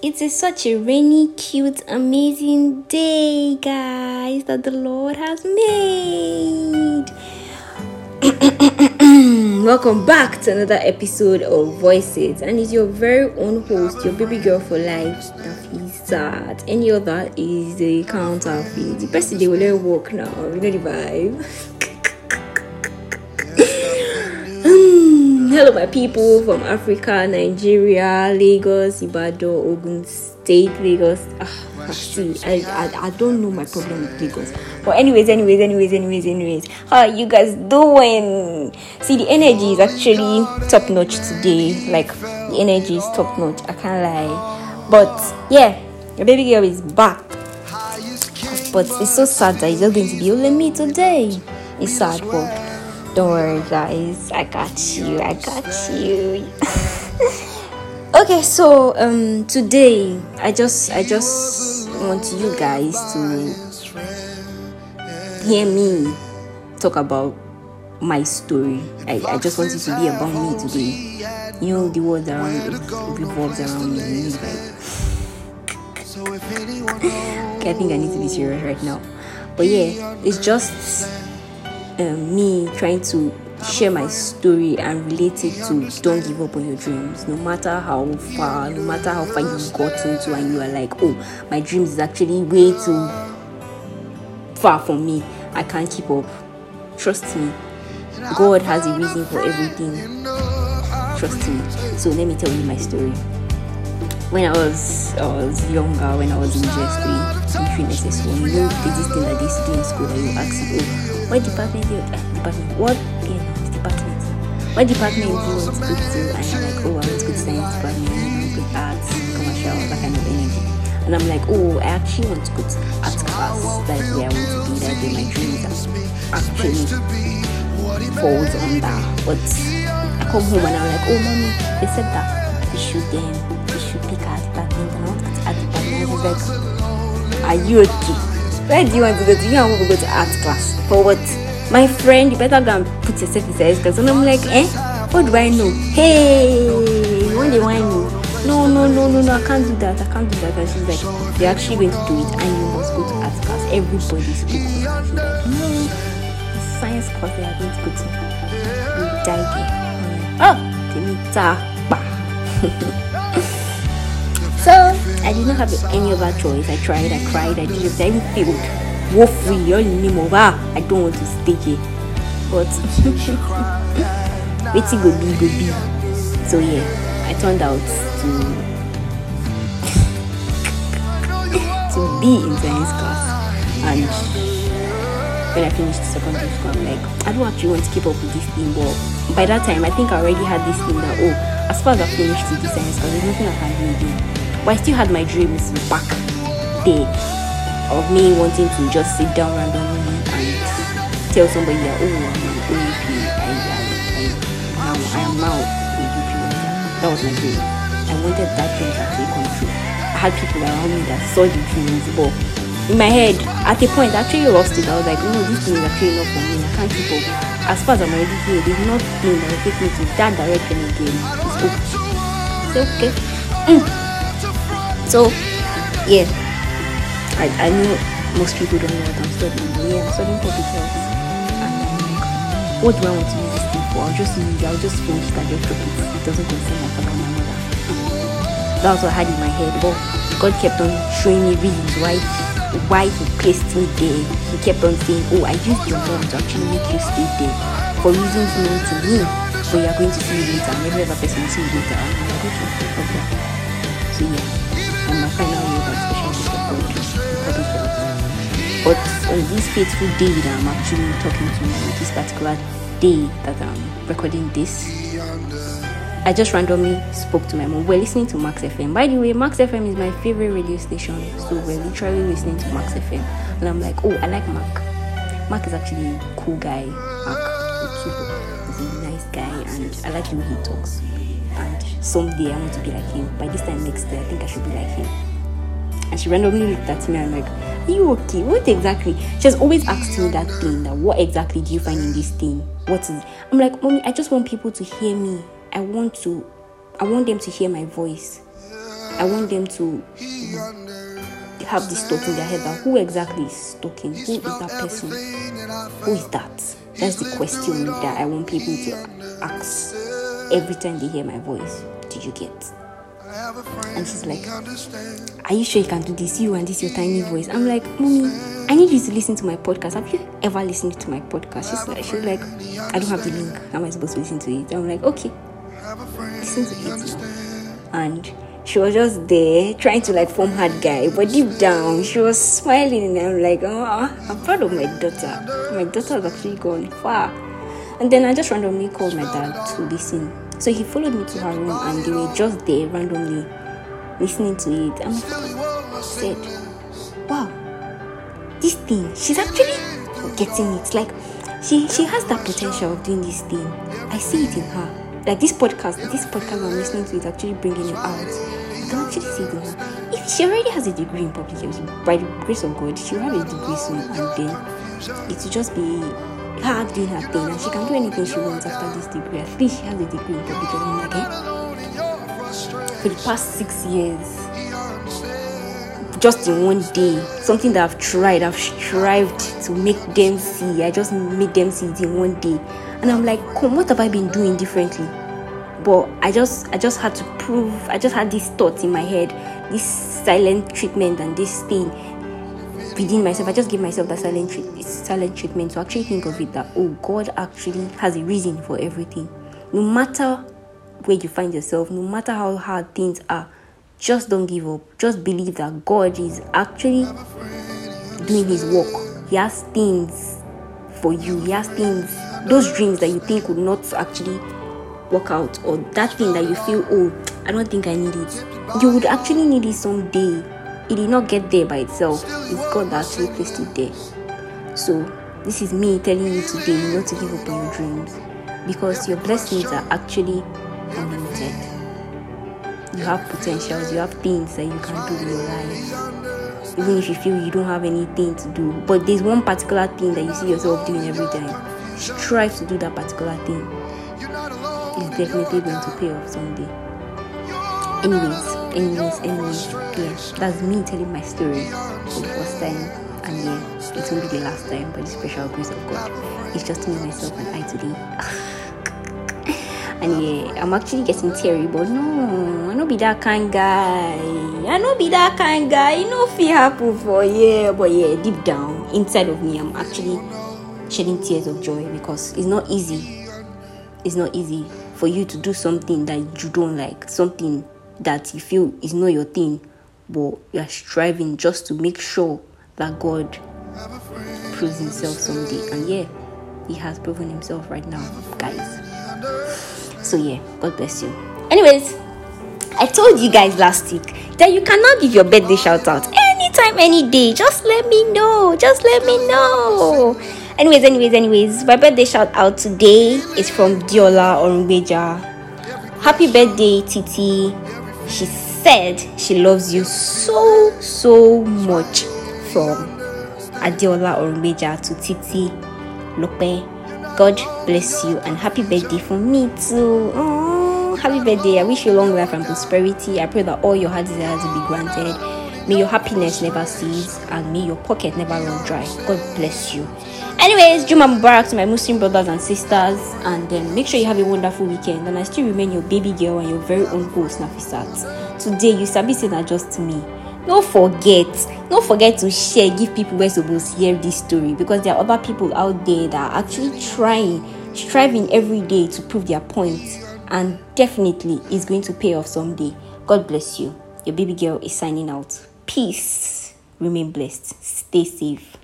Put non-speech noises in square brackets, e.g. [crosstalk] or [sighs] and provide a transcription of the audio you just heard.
It is such a rainy, cute, amazing day, guys, that the Lord has made. [coughs] Welcome back to another episode of Voices, and it's your very own host, your baby girl for life, Nafisat. Any other is the counterfeit. The person they will ever walk now. You know the vibe. [laughs] hello my people from africa nigeria lagos ibadan ogun state lagos. Ah, see I, I i don't know my problem with lagos. But anyways anyways anyways anyways anyways. How are you guys doing? See the energy is actually top notch today. Like the energy is top notch i can't lie. But yeah your baby girl is back. But it's so sad that it's just going to be only me today. It's sad but don't worry, guys. I got you. I got you. [laughs] okay, so um today I just I just want you guys to hear me talk about my story. I, I just want it to be about me today. You know the world around it revolves around me. Like, okay, [sighs] I think I need to be serious right now. But yeah, it's just um, me trying to share my story and relate it to don't give up on your dreams. No matter how far no matter how far you've gotten to and you are like oh my dreams is actually way too far from me. I can't keep up. Trust me. God has a reason for everything. Trust me. So let me tell you my story. When I was I was younger, when I was in JS3, entering SS1, you know, this they do in school that you ask, oh, what department you, uh, department, what, yeah, department, what department do you want to go to? And I'm like, oh, I want to go to science department, you know, good arts, commercial, that kind of energy. And I'm like, oh, I actually want to go to art class. That's where I want to be. That's where my dreams are actually falls on that. But I come home and I'm like, oh, mommy, they said that we should then um, we should pick our department and I want to go to art department. He's like, Are you okay? Where do you want to go to? You want to go to art class. For what? My friend, you better go and put yourself inside class. And I'm like, eh? What do I know? Hey, when do I know? No, no, no, no, no, I can't do that. I can't do that. And she's like, You're actually going to do it and you must go to art class. Everybody's going to. She's like, No, the science class they are going to go to. You die there. Oh, Timita. So [laughs] [laughs] I did not have any other choice. I tried, I cried, I did it, I even failed. Woefully, all in ah, I don't want to stay here. But [laughs] waiting go be, go be. So yeah, I turned out to [laughs] to be in science class. And when I finished secondary school, I'm like, I don't actually want to keep up with this thing. But by that time, I think I already had this thing that, oh, as far as I finished the science class, there's nothing I can do again. But I still had my dreams back there of me wanting to just sit down randomly and tell somebody that, oh, I'm an OAP. I, I, I, I, am now UP That was my dream. I wanted that dream to actually come true. I had people around me that saw the dreams, but in my head, at a point, I actually lost it. I was like, no, this thing is actually not for me. I can't keep up. As far as I'm already here, there's nothing that will take me to that direction again. It's okay. It's okay. Mm. So, yeah, I, I know most people don't know what I'm studying, but yeah, I'm studying public health. And um, what do I want to use this thing for? I'll just use I'll just finish that, just drop it. It doesn't concern my father or my mother. That was what I had in my head, but God kept on showing me reasons why why he placed me there. He kept on saying, Oh, I used your mom to actually make you stay there for reasons known to me. But you are going to see me later, and every other person will see you later. And I'm like, okay, okay. So yeah on my final year But on this fateful day that I'm actually talking to you, this particular day that I'm recording this, I just randomly spoke to my mom. We're listening to Max FM. By the way, Max FM is my favorite radio station. So we're literally listening to Max FM. And I'm like, oh, I like Mark. Mark is actually a cool guy. Mark He's a nice guy and I like the way he talks and someday I want to be like him. By this time next year, I think I should be like him. And she randomly looked at me and I'm like, Are you okay? What exactly? She has always asked me that thing that what exactly do you find in this thing? What is I'm like, Mommy, I just want people to hear me. I want to I want them to hear my voice. I want them to have this thought in their head that who exactly is talking? Who is that person? Who is that? That's the question that I want people to ask every time they hear my voice. Do you get? And she's like, Are you sure you can do this? You and this your tiny voice. I'm like, Mommy, I need you to listen to my podcast. Have you ever listened to my podcast? She's like, she's like, I don't have the link. How am I supposed to listen to it? I'm like, okay, listen to it now. And she was just there trying to like form hard guy, but deep down she was smiling, and I'm like, oh, I'm proud of my daughter. My daughter has actually gone far. And then I just randomly called my dad to listen. So he followed me to her room, and they were just there randomly listening to it. And I said, wow, this thing, she's actually getting it. Like she she has that potential of doing this thing. I see it in her like this podcast, this podcast I'm listening to is actually bringing it out. I can actually see the if she already has a degree in public health, by the grace of God, she'll have a degree soon, and then it will just be thing, and she can do anything she wants after this degree. At least she has a degree in public like, eh? For the past six years, just in one day, something that I've tried, I've strived to make them see. I just made them see it in one day, and I'm like, come, what have I been doing differently? but i just i just had to prove i just had this thought in my head this silent treatment and this thing within myself i just give myself that silent treat, silent treatment. To actually think of it that oh god actually has a reason for everything. No matter where you find yourself no matter how hard things are just don't give up. Just believe that god is actually doing his work. He has things for you. He has things those dreams that you think would not actually work out or that thing that you feel oh i don't think i need it. You would actually need it someday it did not get there by itself. It's god that actually placed it there. So this is me telling you today not to give up on your dreams because your blessings are actually unlimited. you have potentials you have things that you can do in your life. even if you feel you don't have anything to do. But there's one particular thing that you see yourself doing every time. strive to do that particular thing. Is definitely going to pay off someday. Anyways, anyways, anyways, yeah, that's me telling my story for the first time, and yeah, it won't be the last time by the special grace of God. It's just me, myself, and I today. [laughs] and yeah, I'm actually getting teary, but no, I not be that kind guy. I not be that kind guy. Know, feel happy for yeah, but yeah, deep down inside of me, I'm actually shedding tears of joy because it's not easy. It's not easy for you to do something that you don't like, something that you feel is not your thing, but you are striving just to make sure that God proves himself someday. And yeah, he has proven himself right now, guys. So yeah, God bless you. Anyways, I told you guys last week that you cannot give your birthday shout out anytime, any day. Just let me know. Just let me know. Anyways, anyways, anyways, my birthday shout out today is from Diola Orumbeja. Happy birthday, Titi. She said she loves you so, so much from Adiola Orumbeja to Titi Lope. God bless you and happy birthday from me too. Oh, happy birthday. I wish you long life and prosperity. I pray that all your heart desires will be granted. May your happiness never cease and may your pocket never run dry. God bless you. Anyways, Juma Mubarak to my Muslim brothers and sisters, and then make sure you have a wonderful weekend. And I still remain your baby girl and your very own host, Nafisat. Today, you sabi say that just to me. Don't forget, don't forget to share, give people where supposed to hear this story because there are other people out there that are actually trying, striving every day to prove their point, and definitely it's going to pay off someday. God bless you. Your baby girl is signing out. Peace. Remain blessed. Stay safe.